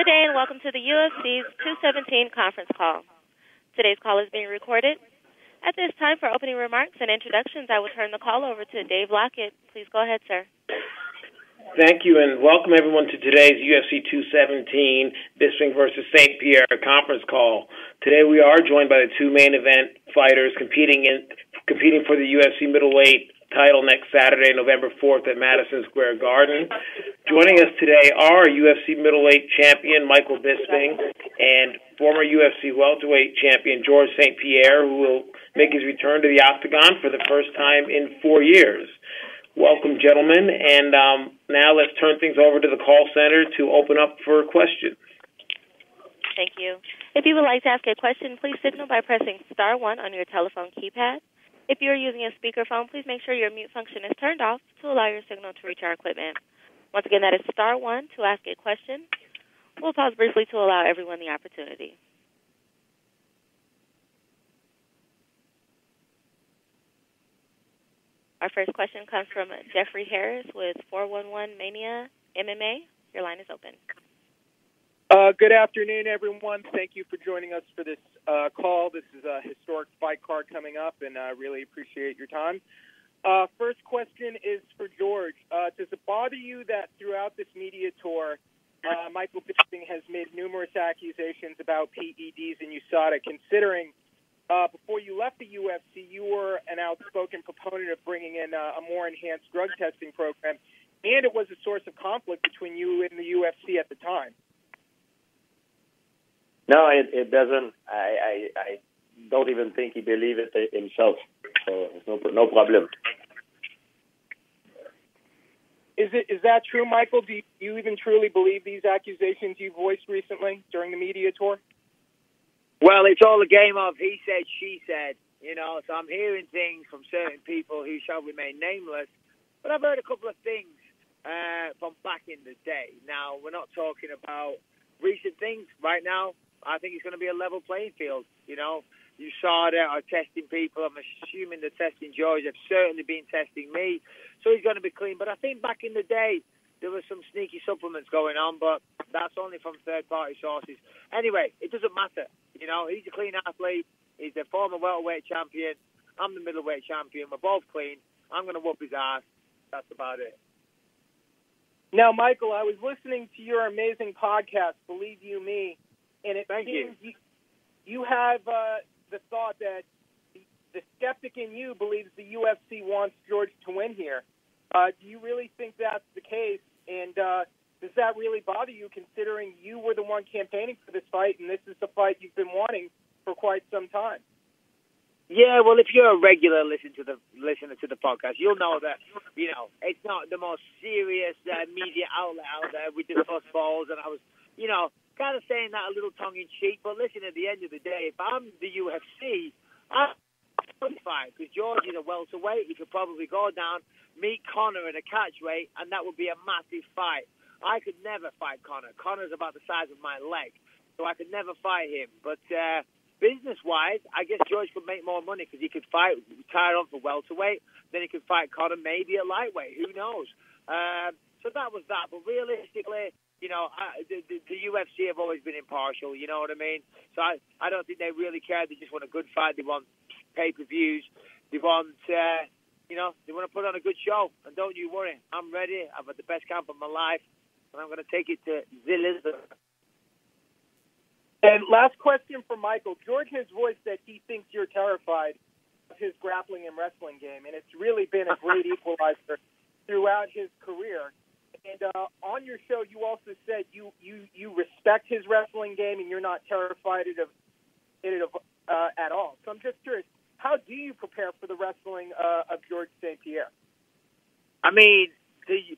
Good day and welcome to the UFC's 217 conference call. Today's call is being recorded. At this time, for opening remarks and introductions, I will turn the call over to Dave Lockett. Please go ahead, sir. Thank you, and welcome everyone to today's UFC 217 Bisping versus St-Pierre conference call. Today we are joined by the two main event fighters competing in competing for the UFC middleweight title next Saturday, November 4th at Madison Square Garden. Joining us today are UFC middleweight champion Michael Bisping and former UFC welterweight champion George St. Pierre, who will make his return to the octagon for the first time in four years. Welcome, gentlemen, and um, now let's turn things over to the call center to open up for questions. Thank you. If you would like to ask a question, please signal by pressing star one on your telephone keypad. If you are using a speakerphone, please make sure your mute function is turned off to allow your signal to reach our equipment. Once again, that is star one to ask a question. We'll pause briefly to allow everyone the opportunity. Our first question comes from Jeffrey Harris with 411 Mania MMA. Your line is open. Uh, good afternoon, everyone. Thank you for joining us for this uh, call. This is a historic fight card coming up, and I really appreciate your time. Uh, first question is for George. Uh, does it bother you that throughout this media tour, uh, Michael Bisping has made numerous accusations about PEDs and USADA, considering uh, before you left the UFC, you were an outspoken proponent of bringing in a more enhanced drug testing program, and it was a source of conflict between you and the UFC at the time? No, it, it doesn't. I, I I don't even think he believes it himself. So it's no no problem. Is it is that true, Michael? Do you even truly believe these accusations you voiced recently during the media tour? Well, it's all a game of he said, she said. You know, so I'm hearing things from certain people who shall remain nameless, but I've heard a couple of things uh, from back in the day. Now, we're not talking about recent things right now. I think it's going to be a level playing field. You know, you saw that are testing people. I'm assuming they're testing George. They've certainly been testing me, so he's going to be clean. But I think back in the day there were some sneaky supplements going on, but that's only from third party sources. Anyway, it doesn't matter. You know, he's a clean athlete. He's a former welterweight champion. I'm the middleweight champion. We're both clean. I'm going to whoop his ass. That's about it. Now, Michael, I was listening to your amazing podcast, Believe You Me, and it Thank seems you. you, you have uh, the thought that the, the skeptic in you believes the UFC wants George to win here. Uh, do you really think that's the case? And uh, does that really bother you, considering you were the one campaigning for this fight, and this is the fight you've been wanting for quite some time? Yeah, well, if you're a regular listen to the listener to the podcast, you'll know that you know it's not the most serious uh, media outlet out there. We discuss balls, and I was, you know, kind of saying that a little tongue in cheek. But listen, at the end of the day, if I'm the UFC, I'm fight because George is a welterweight. He could probably go down, meet Conor at a catch weight, and that would be a massive fight. I could never fight Conor. Conor's about the size of my leg, so I could never fight him. But uh, business wise, I guess George could make more money because he could fight retire on for welterweight, then he could fight Conor maybe at lightweight. Who knows? Um, so that was that. But realistically, you know, I, the, the, the UFC have always been impartial. You know what I mean? So I, I don't think they really care. They just want a good fight. They want pay per views. They want, uh, you know, they want to put on a good show. And don't you worry, I'm ready. I've had the best camp of my life, and I'm going to take it to Elizabeth. And last question for Michael. George has voiced that he thinks you're terrified of his grappling and wrestling game, and it's really been a great equalizer throughout his career. And uh, on your show, you also said you, you, you respect his wrestling game and you're not terrified of it uh, at all. So I'm just curious, how do you prepare for the wrestling uh, of George St. Pierre? I mean,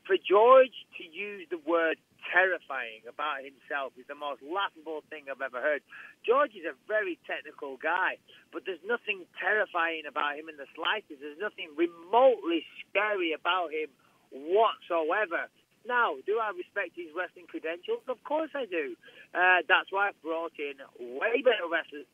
for George to use the word terrifying about himself is the most laughable thing I've ever heard. George is a very technical guy, but there's nothing terrifying about him in the slightest. There's nothing remotely scary about him whatsoever. Now, do I respect his wrestling credentials? Of course I do. Uh, that's why I brought in way better wrestlers.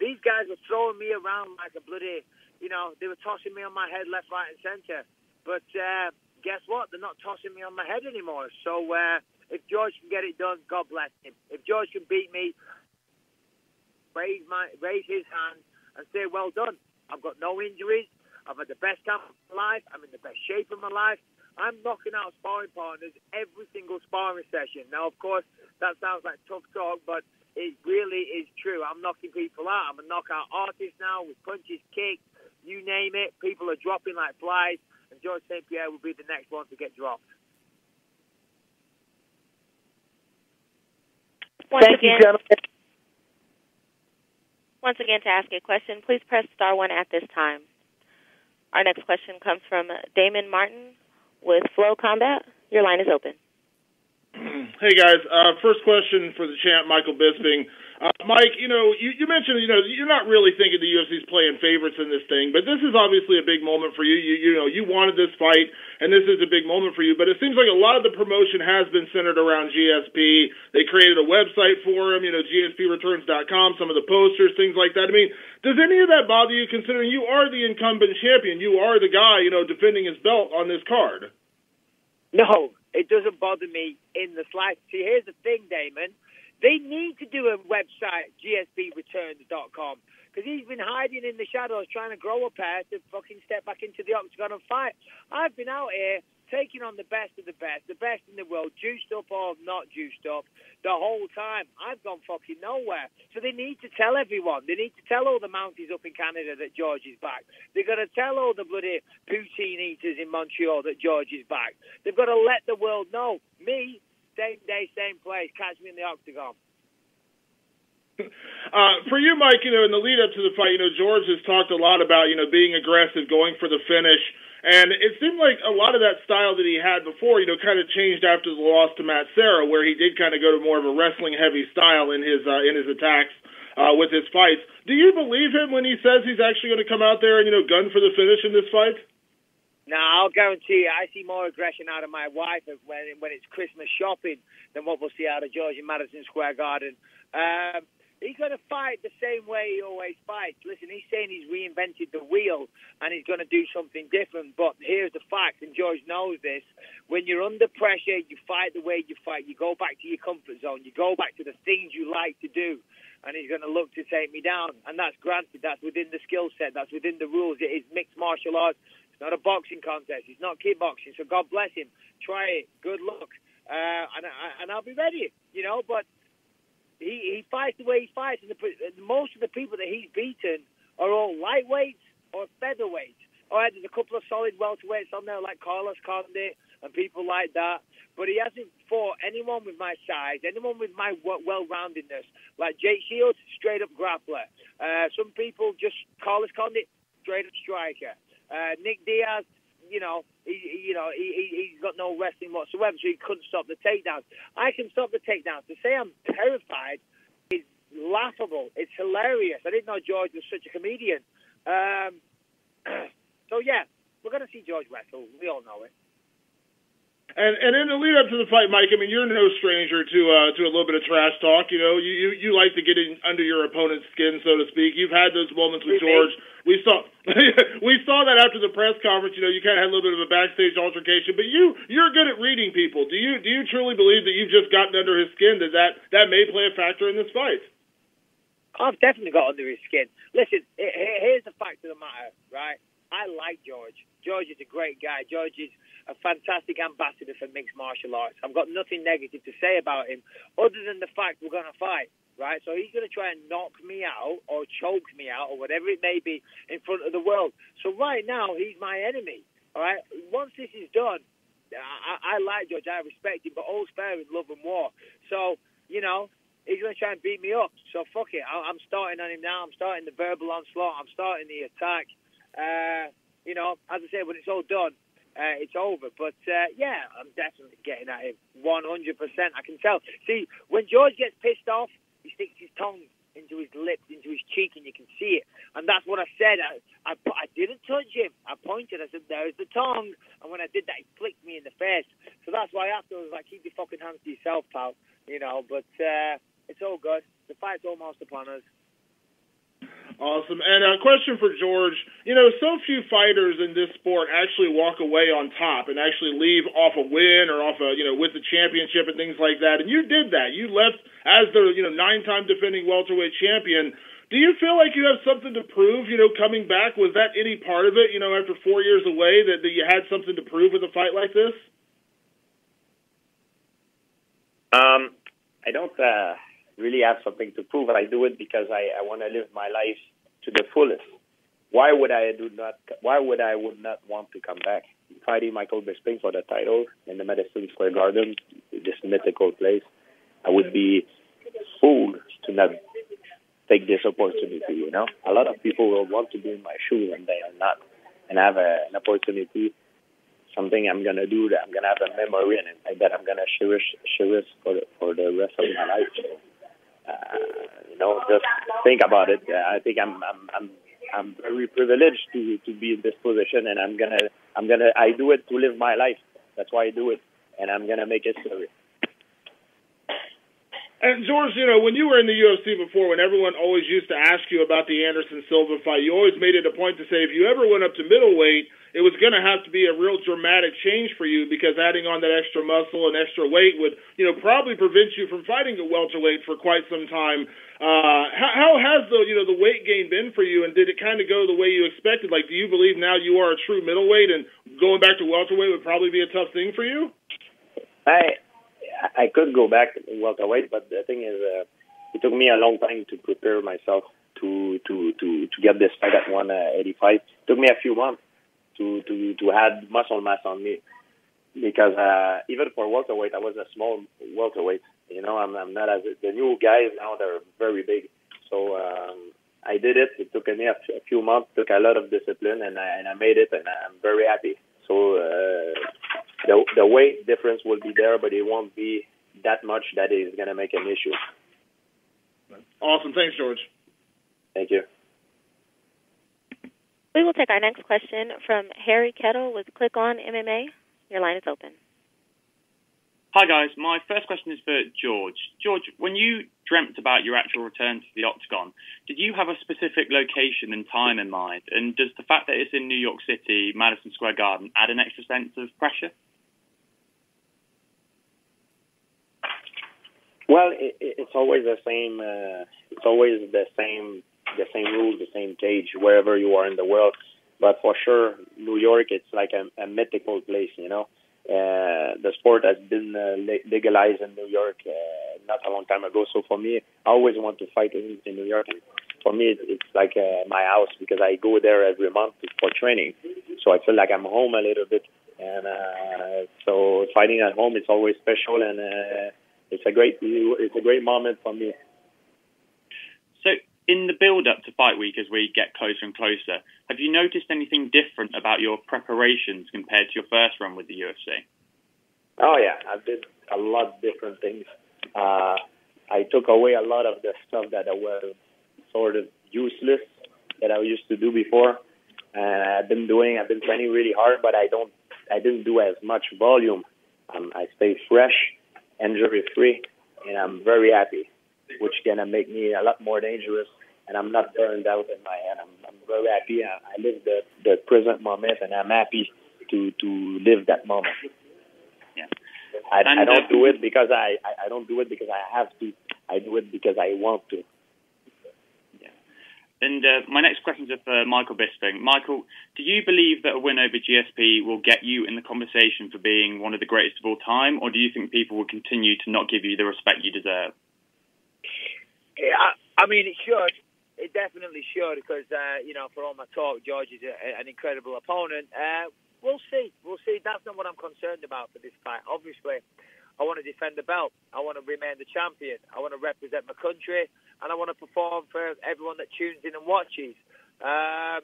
These guys were throwing me around like a bloody, you know, they were tossing me on my head left, right, and centre. But uh, guess what? They're not tossing me on my head anymore. So uh, If George can get it done, God bless him. If George can beat me, raise my raise his hand and say, "Well done." I've got no injuries. I've had the best camp of my life. I'm in the best shape of my life. I'm knocking out sparring partners every single sparring session. Now, of course, that sounds like tough talk, but it really is true. I'm knocking people out. I'm a knockout artist now with punches, kicks, you name it. People are dropping like flies, and Georges St-Pierre will be the next one to get dropped. Once Thank again, you, gentlemen. Once again, to ask a question, please press star one at this time. Our next question comes from Damon Martin with FloCombat. Your line is open. Hey guys, uh, first question for the champ, Michael Bisping. Uh, Mike, you know, you, you mentioned, you know, you're not really thinking the UFC's playing favorites in this thing, but this is obviously a big moment for you. You, you know, you wanted this fight, and this is a big moment for you. But it seems like a lot of the promotion has been centered around GSP. They created a website for him, you know, GSPReturns.com, some of the posters, things like that. I mean, does any of that bother you, considering you are the incumbent champion? You are the guy, you know, defending his belt on this card. No, it doesn't bother me in the slightest. See, here's the thing, Damon. They need to do a website, gspreturns.com, because he's been hiding in the shadows trying to grow a pair to fucking step back into the octagon and fight. I've been out here taking on the best of the best, the best in the world, juiced up or not juiced up, the whole time. I've gone fucking nowhere. So they need to tell everyone. They need to tell all the Mounties up in Canada that George is back. They've got to tell all the bloody poutine eaters in Montreal that George is back. They've got to let the world know. Me, same day, same place. Catch me in the octagon. Uh, for you, Mike, you know, in the lead up to the fight, you know, George has talked a lot about, you know, being aggressive, going for the finish. And it seemed like a lot of that style that he had before, you know, kind of changed after the loss to Matt Serra, where he did kind of go to more of a wrestling heavy style in his uh, in his attacks uh, with his fights. Do you believe him when he says he's actually going to come out there and you know gun for the finish in this fight? No, I'll guarantee you, I see more aggression out of my wife when when it's Christmas shopping than what we'll see out of George in Madison Square Garden. Um, he's going to fight the same way he always fights. Listen, he's saying he's reinvented the wheel and he's going to do something different. But here's the fact, and George knows this: when you're under pressure, you fight the way you fight. You go back to your comfort zone. You go back to the things you like to do. And he's going to look to take me down, and that's granted. That's within the skill set. That's within the rules. It is mixed martial arts. It's not a boxing contest. It's not kickboxing. So God bless him. Try it. Good luck. Uh, and, and I'll be ready, you know. But he, he fights the way he fights. And the, most of the people that he's beaten are all lightweights or featherweights. All right, there's a couple of solid welterweights on there like Carlos Condit and people like that. But he hasn't fought anyone with my size, anyone with my well-roundedness. Like Jake Shields, straight up grappler. Uh, some people just Carlos Condit, straight up striker. Uh, Nick Diaz, you know, he, you know, he, he's got no wrestling whatsoever, so he couldn't stop the takedowns. I can stop the takedowns. To say I'm terrified is laughable. It's hilarious. I didn't know George was such a comedian. Um, so yeah, we're going to see George wrestle. We all know it. And and in the lead up to the fight, Mike, I mean, you're no stranger to uh, to a little bit of trash talk. You know, you you, you like to get in under your opponent's skin, so to speak. You've had those moments with George. We saw we saw that after the press conference. You know, you kind of had a little bit of a backstage altercation, but you you're good at reading people. Do you do you truly believe that you've just gotten under his skin? That that that may play a factor in this fight? I've definitely got under his skin. Listen, here's the fact of the matter, right? I like George. George is a great guy. George is a fantastic ambassador for mixed martial arts. I've got nothing negative to say about him other than the fact we're going to fight, right? So he's going to try and knock me out or choke me out or whatever it may be in front of the world. So right now, he's my enemy, all right? Once this is done, I, I like George, I respect him, but all's fair in love and war. So, you know, he's going to try and beat me up. So fuck it. I'm starting on him now. I'm starting the verbal onslaught. I'm starting the attack. Uh, you know, as I said, when it's all done, uh, it's over. But uh, yeah, I'm definitely getting at him 100%. I can tell. See, when George gets pissed off, he sticks his tongue into his lips, into his cheek, and you can see it. And that's what I said. I, I, I didn't touch him. I pointed. I said, "There's the tongue." And when I did that, he flicked me in the face. So that's why afterwards, like, "Keep your fucking hands to yourself, pal." You know. But uh, it's all good. The fight's almost upon us. Awesome. And a question for George. You know, so few fighters in this sport actually walk away on top and actually leave off a win or off a, you know, with the championship and things like that. And you did that. You left as the, you know, nine-time defending welterweight champion. Do you feel like you have something to prove, you know, coming back? Was that any part of it, you know, after four years away that, that you had something to prove with a fight like this? Um, I don't uh, really have something to prove. I do it because I, I want to live my life to the fullest. Why would I do not? Why would I would not want to come back? Fighting Michael Bisping for the title in the Madison Square Garden, this mythical place, I would be fooled to not take this opportunity. You know, a lot of people will want to be in my shoes and they are not, and have a, an opportunity something I'm gonna do that I'm gonna have a memory and that I'm gonna cherish cherish for the, for the rest of my life. Uh, you know, just think about it. Uh, I think I'm I'm I'm I'm very privileged to to be in this position, and I'm gonna I'm gonna I do it to live my life. That's why I do it, and I'm gonna make history. And George, you know, when you were in the UFC before, when everyone always used to ask you about the Anderson Silva fight, you always made it a point to say if you ever went up to middleweight, it was going to have to be a real dramatic change for you because adding on that extra muscle and extra weight would, you know, probably prevent you from fighting at welterweight for quite some time. Uh, how, how has the, you know, the weight gain been for you, and did it kind of go the way you expected? Like, do you believe now you are a true middleweight, and going back to welterweight would probably be a tough thing for you? I I could go back welterweight, but the thing is, uh, it took me a long time to prepare myself to to to to get this fight at 185. It took me a few months to to to add muscle mass on me because uh, even for welterweight, I was a small welterweight. You know, I'm I'm not as the new guys now. They're very big, so um, I did it. It took me a, a few months, took a lot of discipline, and I, and I made it, and I'm very happy. So uh, the the weight difference will be there, but it won't be that much that is going to make an issue. Awesome. Thanks, George. Thank you. We will take our next question from Harry Kettle with Click On MMA. Your line is open. Hi, guys. My first question is for George. George, when you dreamt about your actual return to the Octagon, did you have a specific location and time in mind? And does the fact that it's in New York City, Madison Square Garden, add an extra sense of pressure? Well, it, it's always the same. Uh, it's always the same the same rules, the same cage wherever you are in the world. But for sure, New York, it's like a, a mythical place, you know. Uh, the sport has been uh, legalized in New York uh, not a long time ago. So for me, I always want to fight in, in New York. And for me, it, it's like uh, my house because I go there every month for training. So I feel like I'm home a little bit. And uh, so fighting at home, it's always special, and uh, it's a great it's a great moment for me. So in the build up to fight week as we get closer and closer, have you noticed anything different about your preparations compared to your first run with the UFC? Oh yeah, I did a lot of different things. Uh, I took away a lot of the stuff that was sort of useless that I used to do before. I've been doing, I've been training really hard, but I don't, I didn't do as much volume. Um, I stay fresh, injury free, and I'm very happy which gonna make me a lot more dangerous. And I'm not burned out in my head. I'm, I'm very happy. I, I live the the present moment, and I'm happy to to live that moment. Yeah. I, I don't uh, do it because I, I I don't do it because I have to. I do it because I want to. And uh, my next question is for Michael Bisping. Michael, do you believe that a win over GSP will get you in the conversation for being one of the greatest of all time, or do you think people will continue to not give you the respect you deserve? Yeah, I mean, it should. It definitely should because, uh, you know, for all my talk, George is a, an incredible opponent. Uh, we'll see. We'll see. That's not what I'm concerned about for this fight. Obviously, I want to defend the belt. I want to remain the champion. I want to represent my country, and I want to perform for everyone that tunes in and watches. Um,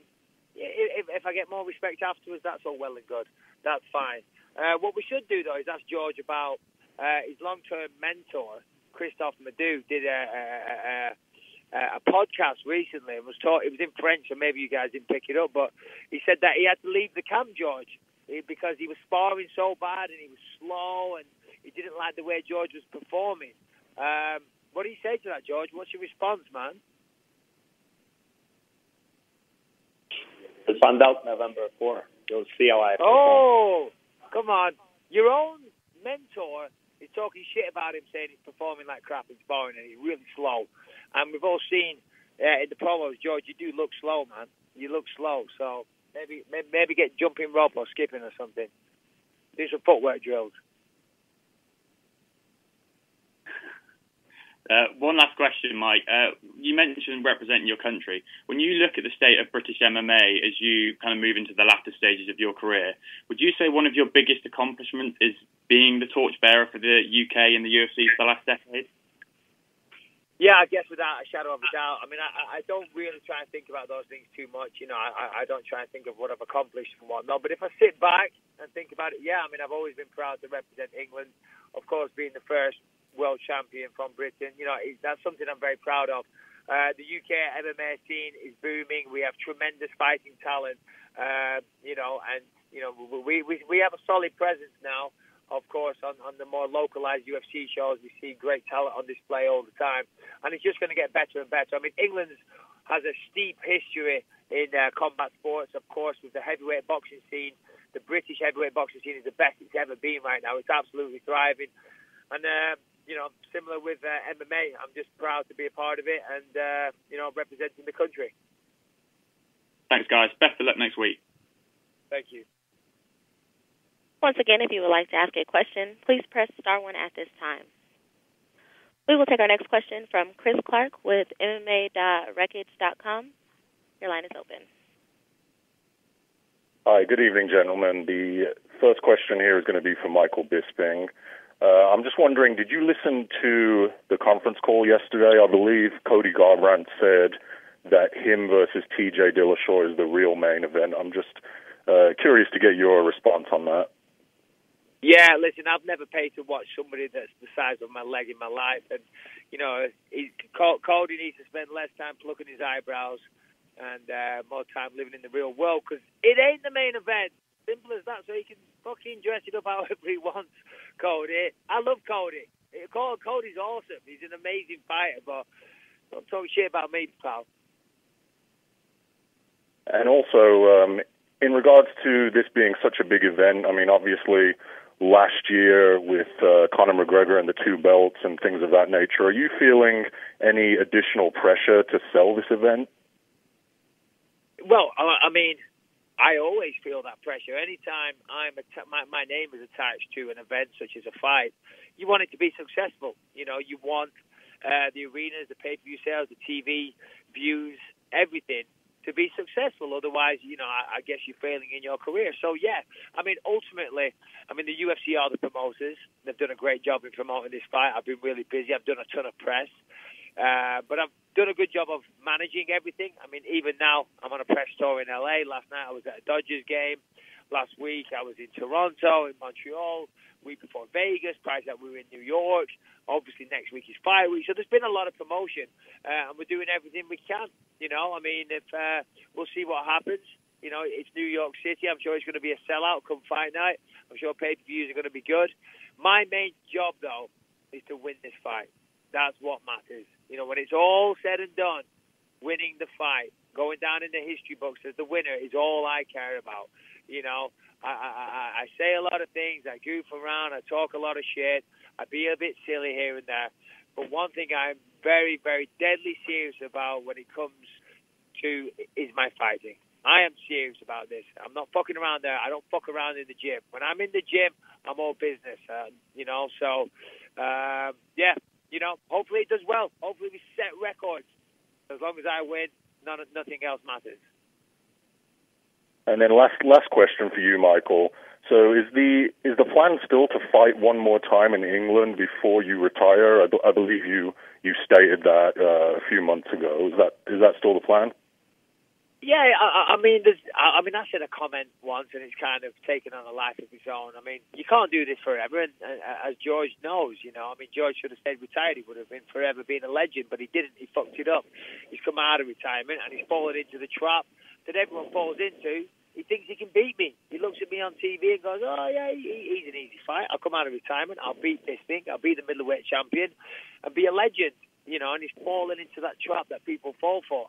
if, if I get more respect afterwards, that's all well and good. That's fine. Uh, what we should do, though, is ask George about uh, his long-term mentor, Kristof Midoux did a, a, a, a podcast recently and was taught. It was in French, so maybe you guys didn't pick it up. But he said that he had to leave the camp, George, because he was sparring so bad and he was slow and he didn't like the way George was performing. Um, what do you say to that, George? What's your response, man? We'll find out November 4. You'll see how I. Oh, come on! Your own mentor is talking shit about him, saying he's performing like crap, he's boring, and he's really slow. And we've all seen uh, in the promos, George, you do look slow, man. You look slow, so maybe maybe, maybe get jumping rope or skipping or something. Do some footwork drills. Uh, one last question, Mike. Uh, you mentioned representing your country. When you look at the state of British MMA as you kind of move into the latter stages of your career, would you say one of your biggest accomplishments is being the torchbearer for the UK and the UFC for the last decade? Yeah, I guess without a shadow of a doubt. I mean, I, I don't really try and think about those things too much. You know, I, I don't try and think of what I've accomplished and whatnot. But if I sit back and think about it, yeah, I mean, I've always been proud to represent England. Of course, being the first world champion from Britain, you know, that's something I'm very proud of. Uh, the UK MMA scene is booming. We have tremendous fighting talent, uh, you know, and you know we, we we have a solid presence now of course, on, on the more localized UFC shows, we see great talent on display all the time. And it's just going to get better and better. I mean, England has a steep history in uh, combat sports, of course, with the heavyweight boxing scene. The British heavyweight boxing scene is the best it's ever been right now. It's absolutely thriving. And, uh, you know, similar with uh, MMA, I'm just proud to be a part of it and, uh, you know, representing the country. Thanks, guys. Best of luck next week. Thank you. Once again, if you would like to ask a question, please press star one at this time. We will take our next question from Chris Clark with MMA.Wreckage.com. Your line is open. Hi, good evening, gentlemen. The first question here is going to be for Michael Bisping. Uh, I'm just wondering, did you listen to the conference call yesterday? I believe Cody Garbrandt said that him versus TJ Dillashaw is the real main event. I'm just uh, curious to get your response on that. Yeah, listen, I've never paid to watch somebody that's the size of my leg in my life, and you know, he, Cody needs to spend less time plucking his eyebrows and uh, more time living in the real world because it ain't the main event. Simple as that. So he can fucking dress it up however he wants. Cody, I love Cody. Cody's awesome. He's an amazing fighter, but don't talk shit about me, pal. And also, um, in regards to this being such a big event, I mean, obviously last year with uh, Conor McGregor and the two belts and things of that nature. Are you feeling any additional pressure to sell this event? Well, I mean, I always feel that pressure. Anytime I'm att- my, my name is attached to an event such as a fight, you want it to be successful. You know, you want uh, the arenas, the pay-per-view sales, the TV views, everything to be successful. Otherwise, you know, I, I guess you're failing in your career. So yeah, I mean, ultimately, I mean, the UFC are the promoters. They've done a great job in promoting this fight. I've been really busy. I've done a ton of press. Uh, but I've done a good job of managing everything. I mean, even now, I'm on a press tour in LA. Last night, I was at a Dodgers game. Last week, I was in Toronto, in Montreal. Week before Vegas. Prior to that, we were in New York. Obviously, next week is fight week. So there's been a lot of promotion, uh, and we're doing everything we can. You know, I mean, if uh, we'll see what happens. You know, it's New York City. I'm sure it's going to be a sellout come fight night. I'm sure pay per views are going to be good. My main job, though, is to win this fight. That's what matters. You know, when it's all said and done, winning the fight, going down in the history books as the winner is all I care about. You know, I, I, I say a lot of things. I goof around. I talk a lot of shit. I be a bit silly here and there. But one thing I'm very, very deadly serious about when it comes to is my fighting. I am serious about this. I'm not fucking around there. I don't fuck around in the gym. When I'm in the gym, I'm all business. Uh, you know, so um, yeah, you know. Hopefully it does well. Hopefully we set records. As long as I win, none, nothing else matters. And then last last question for you, Michael. So is the is the plan still to fight one more time in England before you retire? I, I believe you you stated that uh, a few months ago. Is that is that still the plan? Yeah, I, I mean, there's, I mean, I said a comment once, and it's kind of taken on a life of its own. I mean, you can't do this forever, and uh, as George knows, you know, I mean, George should have stayed retired. He would have been forever being a legend, but he didn't. He fucked it up. He's come out of retirement, and he's fallen into the trap that everyone falls into. He thinks he can beat me. He looks at me on TV and goes, "Oh yeah, he, he's an easy fight. I'll come out of retirement. I'll beat this thing. I'll be the middleweight champion, and be a legend." You know, and he's fallen into that trap that people fall for.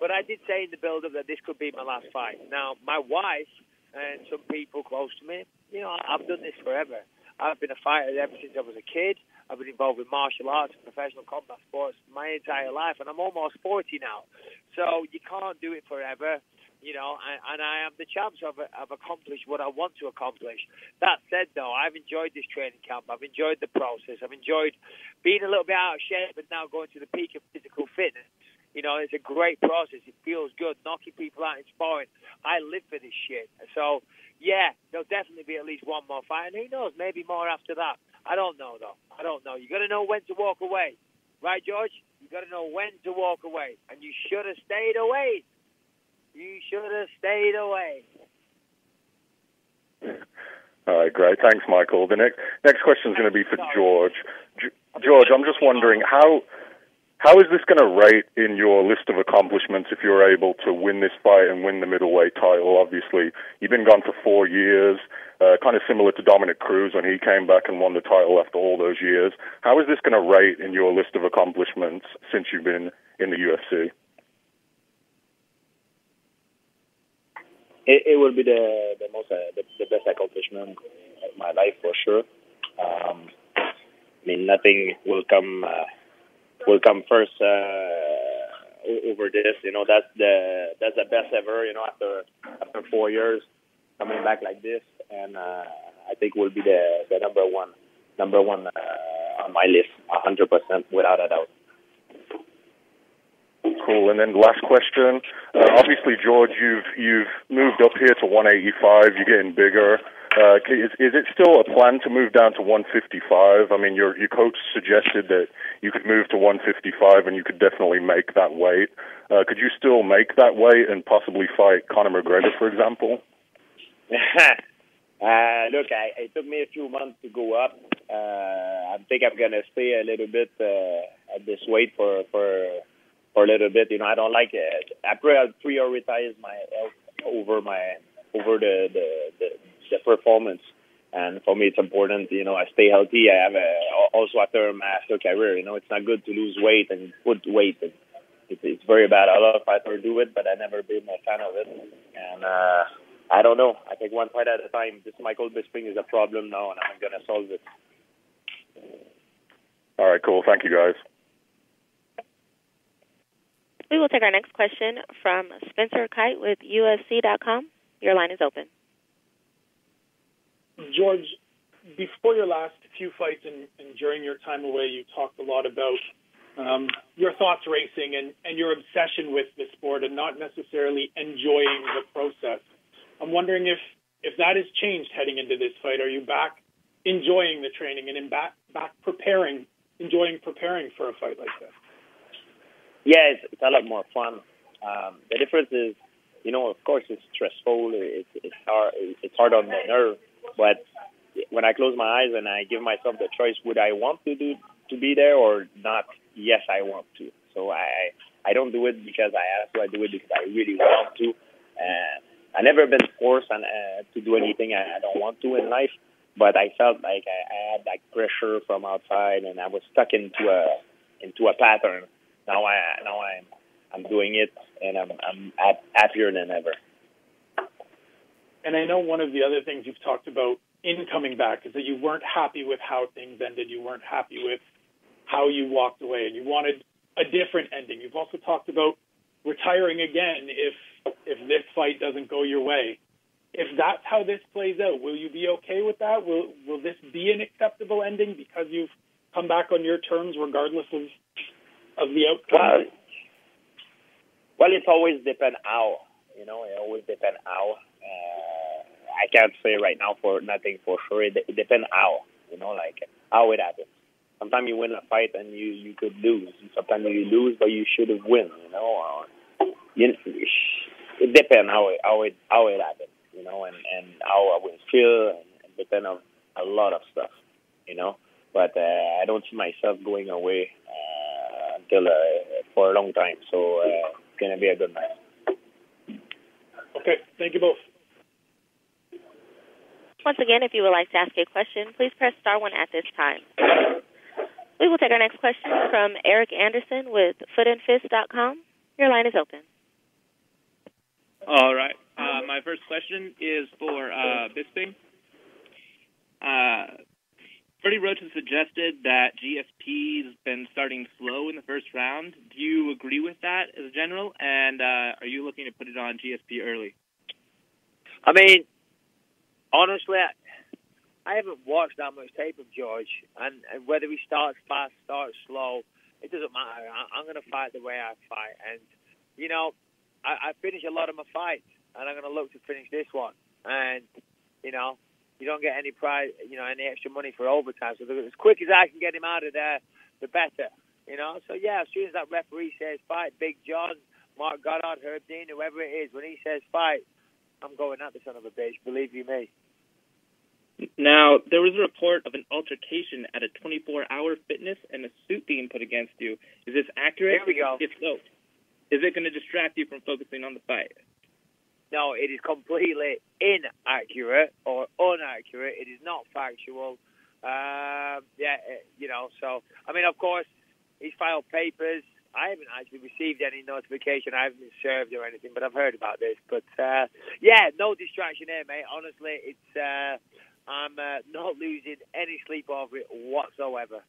But I did say in the build-up that this could be my last fight. Now, my wife and some people close to me, you know, I've done this forever. I've been a fighter ever since I was a kid. I've been involved with martial arts and professional combat sports my entire life, and I'm almost 40 now. So you can't do it forever you know, and, I am the so I've, I've accomplished what I want to accomplish. That said, though, I've enjoyed this training camp. I've enjoyed the process. I've enjoyed being a little bit out of shape, but now going to the peak of physical fitness. You know, it's a great process. It feels good, knocking people out in sparring. I live for this shit. So, yeah, there'll definitely be at least one more fight, and who knows, maybe more after that. I don't know, though. I don't know. You got to know when to walk away, right, George? You got to know when to walk away, and you should have stayed away you should have stayed away. All right, great. Thanks, Michael. The next next question is going to be for George. George, I'm just wondering how how is this going to rate in your list of accomplishments if you're able to win this fight and win the middleweight title? Obviously, you've been gone for four years, uh, kind of similar to Dominick Cruz when he came back and won the title after all those years. How is this going to rate in your list of accomplishments since you've been in the UFC? It, it will be the the most uh, the, the best accomplishment of my life for sure. Um, I mean, nothing will come uh, will come first uh, over this. You know, that's the that's the best ever. You know, after after four years coming back like this, and uh, I think will be the the number one number one uh, on my list, a hundred percent without a doubt. Cool. And then last question. Uh, obviously, George, you've you've moved up here to 185. You're getting bigger. Uh, is, is it still a plan to move down to 155? I mean, your your coach suggested that you could move to 155 and you could definitely make that weight. Uh, could you still make that weight and possibly fight Conor McGregor, for example? uh, look, I, it took me a few months to go up. Uh, I think I'm gonna stay a little bit uh, at this weight for for for a little bit. You know, I don't like it. I prioritize my health over my over the the, the the performance. And for me, it's important. You know, I stay healthy. I have a, also after my after career. You know, it's not good to lose weight and put weight. It's, it's very bad. A lot of fighters do it, but I never been a fan of it. And uh, I don't know. I take one fight at a time. This Michael Bisping is a problem now, and I'm gonna solve it. All right, cool. Thank you, guys. We will take our next question from Spencer Kyte with UFC.com. Your line is open. George, before your last few fights and, and during your time away, you talked a lot about um, your thoughts racing and, and your obsession with the sport and not necessarily enjoying the process. I'm wondering if, if that has changed heading into this fight. Are you back enjoying the training and in back, back preparing, enjoying preparing for a fight like this? Yeah, it's, it's a lot more fun. Um, the difference is, you know, of course, it's stressful. It's it's hard. It's hard on the nerve. But when I close my eyes and I give myself the choice, would I want to do to be there or not? Yes, I want to. So I I don't do it because I have to. I do it because I really want to. And I never been forced on, uh, to do anything I, I don't want to in life. But I felt like I, I had like pressure from outside, and I was stuck into a into a pattern now I now I'm I'm doing it and I'm I'm happier than ever. And I know one of the other things you've talked about in coming back is that you weren't happy with how things ended. You weren't happy with how you walked away, and you wanted a different ending. You've also talked about retiring again if if this fight doesn't go your way. If that's how this plays out, will you be okay with that? Will will this be an acceptable ending because you've come back on your terms, regardless of of the outcome? Well, well, it always depends how. You know, it always depends how. Uh, I can't say right now for nothing for sure. It, it depends how. You know, like how it happens. Sometimes you win a fight and you you could lose. Sometimes you lose, but you should have win. You know, uh, you, it depends how it how it how it happens. You know, and and how I will feel, and, and depend on a lot of stuff. You know, but uh, I don't see myself going away. Uh, until uh, for a long time. So uh, it's going to be a good night. Okay, thank you both. Once again, if you would like to ask a question, please press star one at this time. We will take our next question from Eric Anderson with footandfist.com. Your line is open. All right. Uh, my first question is for uh, Bisping. Uh, Freddie Roach has suggested that GSP's been starting slow in the first round. Do you agree with that as a general? And uh, are you looking to put it on GSP early? I mean, honestly, I, I haven't watched that much tape of George, and, and whether he starts fast, starts slow, it doesn't matter. I, I'm going to fight the way I fight, and you know, I, I finish a lot of my fights, and I'm going to look to finish this one. And you know, you don't get any prize, you know, any extra money for overtime. So as quick as I can get him out of there, the better. You know, so yeah, as soon as that referee says fight, Big John, Marc Goddard, Herb Dean, whoever it is, when he says fight, I'm going at the son of a bitch. Believe you me. Now, there was a report of an altercation at a 24-hour fitness and a suit being put against you. Is this accurate? Here we go. If so, is it going to distract you from focusing on the fight? No, it is completely inaccurate or inaccurate. It is not factual. Um, yeah, it, you know. So, I mean, of course, he's filed papers. I haven't actually received any notification. I haven't been served or anything, but I've heard about this. But uh, yeah, no distraction here, mate. Honestly, it's uh, I'm uh, not losing any sleep over it whatsoever.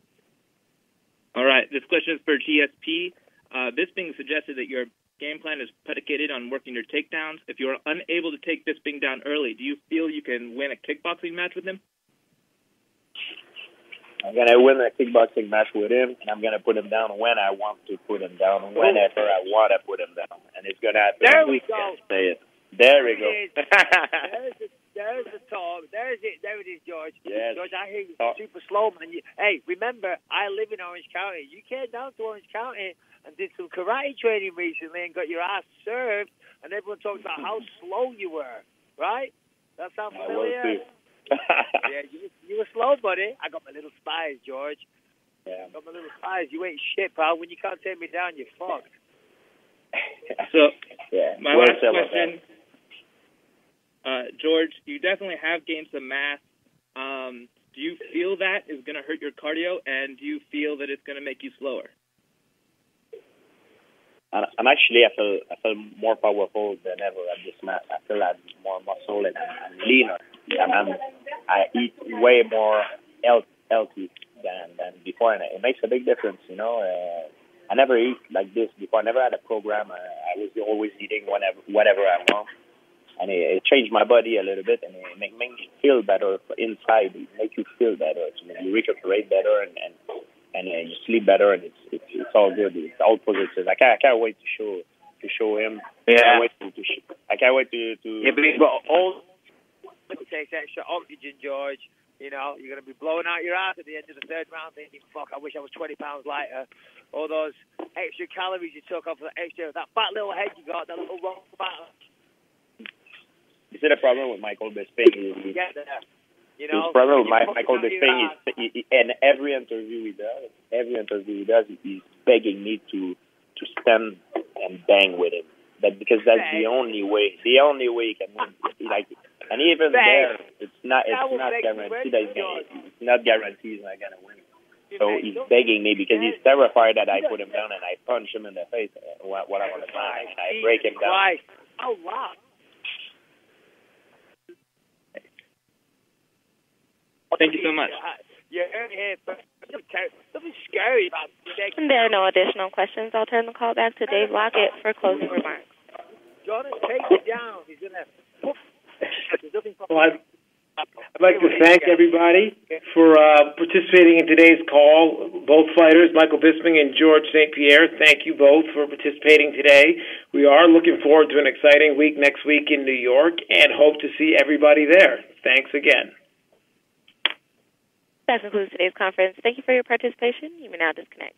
All right. This question is for GSP. Uh, this being suggested that your game plan is predicated on working your takedowns. If you are unable to take this Bisping down early, do you feel you can win a kickboxing match with him? I'm gonna win a kickboxing match with him, and I'm gonna put him down when I want to put him down, whenever I want to put him down, and it's gonna happen. There we go. Say it. There we go. there's the talk. There's it. There it is, George. Yes. George, I hear you Oh. super slow, man. You, hey, remember, I live in Orange County. You came down to Orange County and did some karate training recently and got your ass served, and everyone talks about how slow you were, right? That sounds I will familiar? too. yeah, you, you were slow, buddy. I got my little spies, George. Yeah. got my little spies. You ain't shit, pal. When you can't take me down, you're fucked. So, yeah. my Well last said about question, uh, George, you definitely have gained some mass. Um, do you feel that is going to hurt your cardio, and do you feel that it's going to make you slower? I'm actually I feel I feel more powerful than ever at this match. I feel I have more muscle and I'm, I'm leaner. And I'm, I eat way more health, healthy than than before, and it makes a big difference. You know, uh, I never eat like this before. I never had a program. I, I was always eating whatever whatever I want, and it, it changed my body a little bit, and it make, make me feel better inside. It make you feel better. So you recuperate better, and and and uh, you sleep better, and it's it's it's all good. It's all positive. I can't I can't wait to show to show him. I Yeah. can't wait to, to sh- I can't wait to to. Yeah, but, but all it takes extra oxygen, George. You know, you're going to be blowing out your ass at the end of the third round, thinking, "Fuck, I wish I was 20 pounds lighter." All those extra calories you took off that extra, that fat little head you got, that little rock fat. You see the problem with Michael Bisping? Get there. You his know, problem with my, Michael it Bisping is, he, he, in every interview he does, every interview he does, he's begging me to to stand and bang with him. That because that's the only way, the only way he can win. Like, and even Bang. there, it's not, it's not guaranteed that he's gonna, it's not guaranteed he's not gonna win. So he's begging me because he's terrified that I put him down and I punch him in the face uh, what, I'm on the ground and I break him down. Oh wow. Thank you so much. You're but nothing scary about. And there are no additional questions. I'll turn the call back to Dave Lockett for closing remarks. Jonathan, take it down. He's gonna. Well, I'd, I'd like to thank everybody for uh, participating in today's call. Both fighters, Michael Bisping and Georges St-Pierre, thank you both for participating today. We are looking forward to an exciting week next week in New York and hope to see everybody there. Thanks again. That concludes today's conference. Thank you for your participation. You may now disconnect.